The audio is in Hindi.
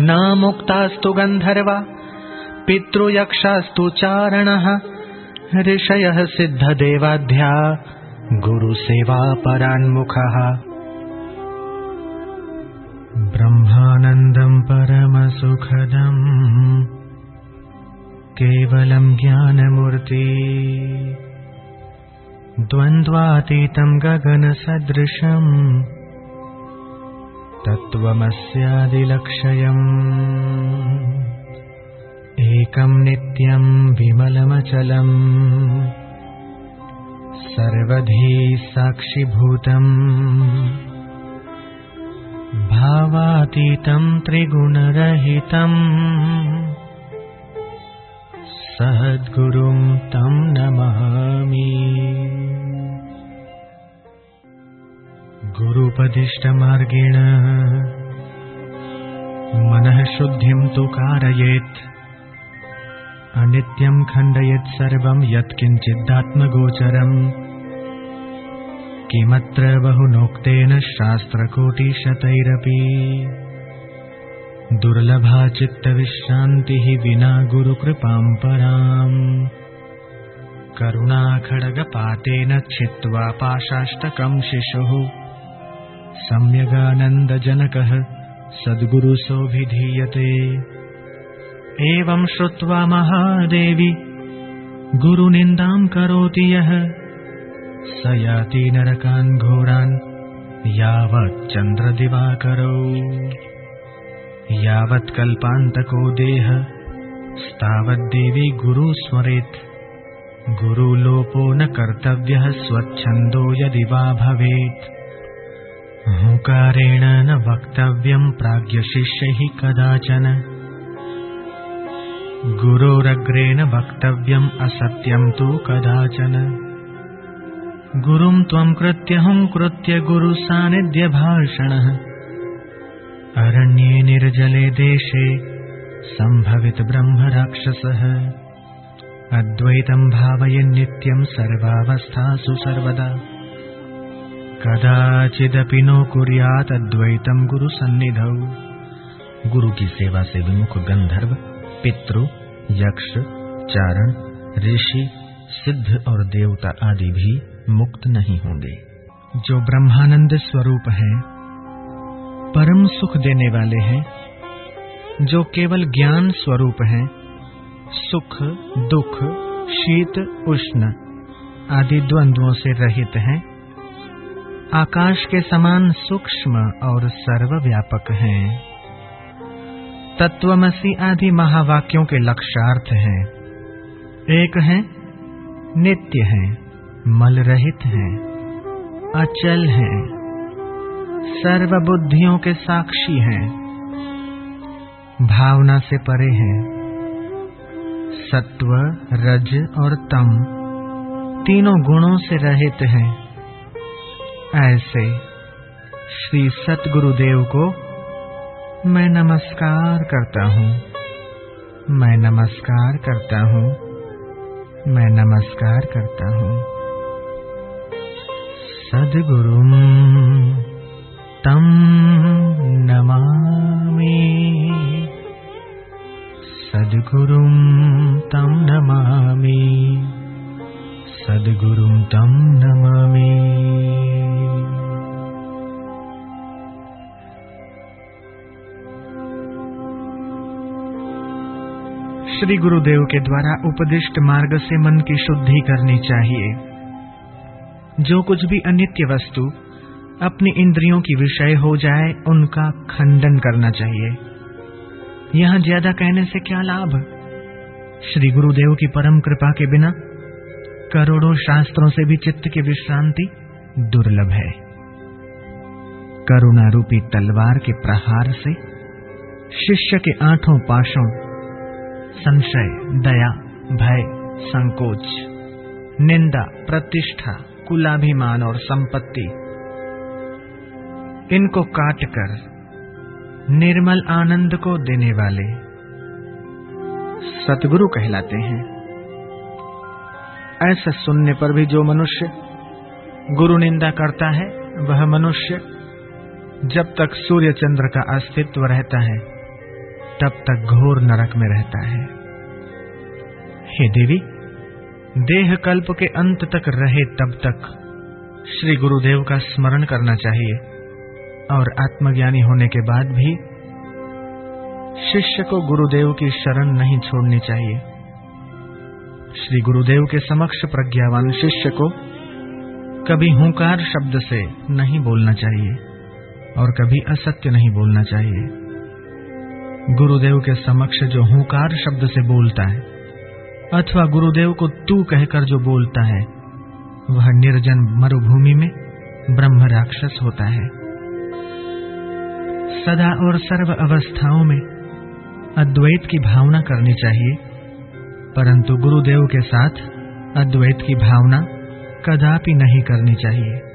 न मुक्तास्तु गन्धर्वा पितृयक्षास्तु चारणः ऋषयः सिद्धदेवाध्या गुरुसेवापरान्मुखः। ब्रह्मानन्दम् परमसुखदम् केवलम् ज्ञानमूर्ति। द्वन्द्वातीतम् गगनसदृशम् तत्त्वमस्यादिलक्षयम्। एकम् नित्यम् विमलमचलम्। सर्वधी साक्षिभूतम्। भावातीतम् त्रिगुणरहितम्। सद्गुरुम् तम् नमामि गुरुपदिष्टमार्गेण। मनः शुद्धिम् तु कारयेत्। अनित्यम् खण्डयेत् सर्वम् यत्किञ्चिदात्मगोचरम्। किमत्र बहुनोक्तेन शास्त्रकोटिशतैरपि। दुर्लभा चित्तविश्रान्तिः विना गुरुकृपाम् पराम्। करुणाखड्गपातेन छित्त्वा पाशाष्टकम् शिशुः सम्यगानन्दजनकः सद्गुरुसोऽभिधीयते एवम् श्रुत्वा महादेवी गुरुनिन्दाम् करोति यः। स याति नरकान् घोरान् यावच्चन्द्रदिवाकरौ यावत्कल्पान्तको देह स्तावद्देवी गुरु स्मरेत् गुरुलोपो न कर्तव्यः स्वच्छन्दो यदि वा भवेत् हुकारेण न वक्तव्यम् प्राज्ञशिष्यैः कदाचन। गुरोरग्रेण वक्तव्यम् असत्यम् तु कदाचन। गुरुम् त्वम् कृत्य हुङ्कृत्य गुरुसान्निध्यभाषणः अरण्ये निर्जले देशे सम्भवित ब्रह्मराक्षसः। अद्वैतम् भावयन्नित्यम् सर्वावस्थासु सर्वदा कदाचिदपि नो कुर्यात अद्वैतम गुरु गुरुसन्निधौ गुरु की सेवा से विमुख गंधर्व, पितृ, यक्ष, चारण, ऋषि, सिद्ध और देवता आदि भी मुक्त नहीं होंगे। जो ब्रह्मानंद स्वरूप हैं, परम सुख देने वाले हैं। जो केवल ज्ञान स्वरूप हैं, सुख, दुख, शीत, उष्ण आदि द्वंद्वों से रहित हैं आकाश के समान सूक्ष्म और सर्वव्यापक हैं। तत्वमसी आदि महावाक्यों के लक्ष्यार्थ हैं। एक है, नित्य है मल रहित है, अचल है, सर्वबुद्धियों के साक्षी हैं। भावना से परे हैं। सत्व, रज और तम, तीनों गुणों से रहित हैं। ऐसे श्री सतगुरुदेव को मैं नमस्कार करता हूँ। मैं नमस्कार करता हूँ। मैं नमस्कार करता हूँ। सदगुरु तम नमामि। सद्गुरु तम नमामि। सद्गुरु तम नमामि। श्री गुरुदेव के द्वारा उपदिष्ट मार्ग से मन की शुद्धि करनी चाहिए। जो कुछ भी अनित्य वस्तु अपनी इंद्रियों की विषय हो जाए, उनका खंडन करना चाहिए। यहाँ ज़्यादा कहने से क्या लाभ? श्री गुरुदेव की परम कृपा के बिना करोड़ों शास्त्रों से भी चित्त की विश्रांति दुर्लभ है। करुणा रूपी तलवार के प्रहार से शिष्य के आठों पाशों संशय, दया, भय, संकोच, निंदा, प्रतिष्ठा, कुलाभिमान और संपत्ति इनको काटकर निर्मल आनंद को देने वाले सतगुरु कहलाते हैं। ऐसा सुनने पर भी जो मनुष्य गुरु निंदा करता है, वह मनुष्य जब तक सूर्य चंद्र का अस्तित्व रहता है, तब तक घोर नरक में रहता है। हे देवी, देह कल्प के अंत तक रहे तब तक श्री गुरुदेव का स्मरण करना चाहिए और आत्मज्ञानी होने के बाद भी शिष्य को गुरुदेव की शरण नहीं छोड़नी चाहिए। श्री गुरुदेव के समक्ष प्रज्ञावान शिष्य को कभी हुंकार शब्द से नहीं बोलना चाहिए और कभी असत्य नहीं बोलना चाहिए। गुरुदेव के समक्ष जो हुंकार शब्द से बोलता है अथवा गुरुदेव को तू कहकर जो बोलता है, वह निर्जन मरुभूमि में ब्रह्म राक्षस होता है। सदा और सर्व अवस्थाओं में अद्वैत की भावना करनी चाहिए। परंतु गुरुदेव के साथ अद्वैत की भावना कदापि नहीं करनी चाहिए।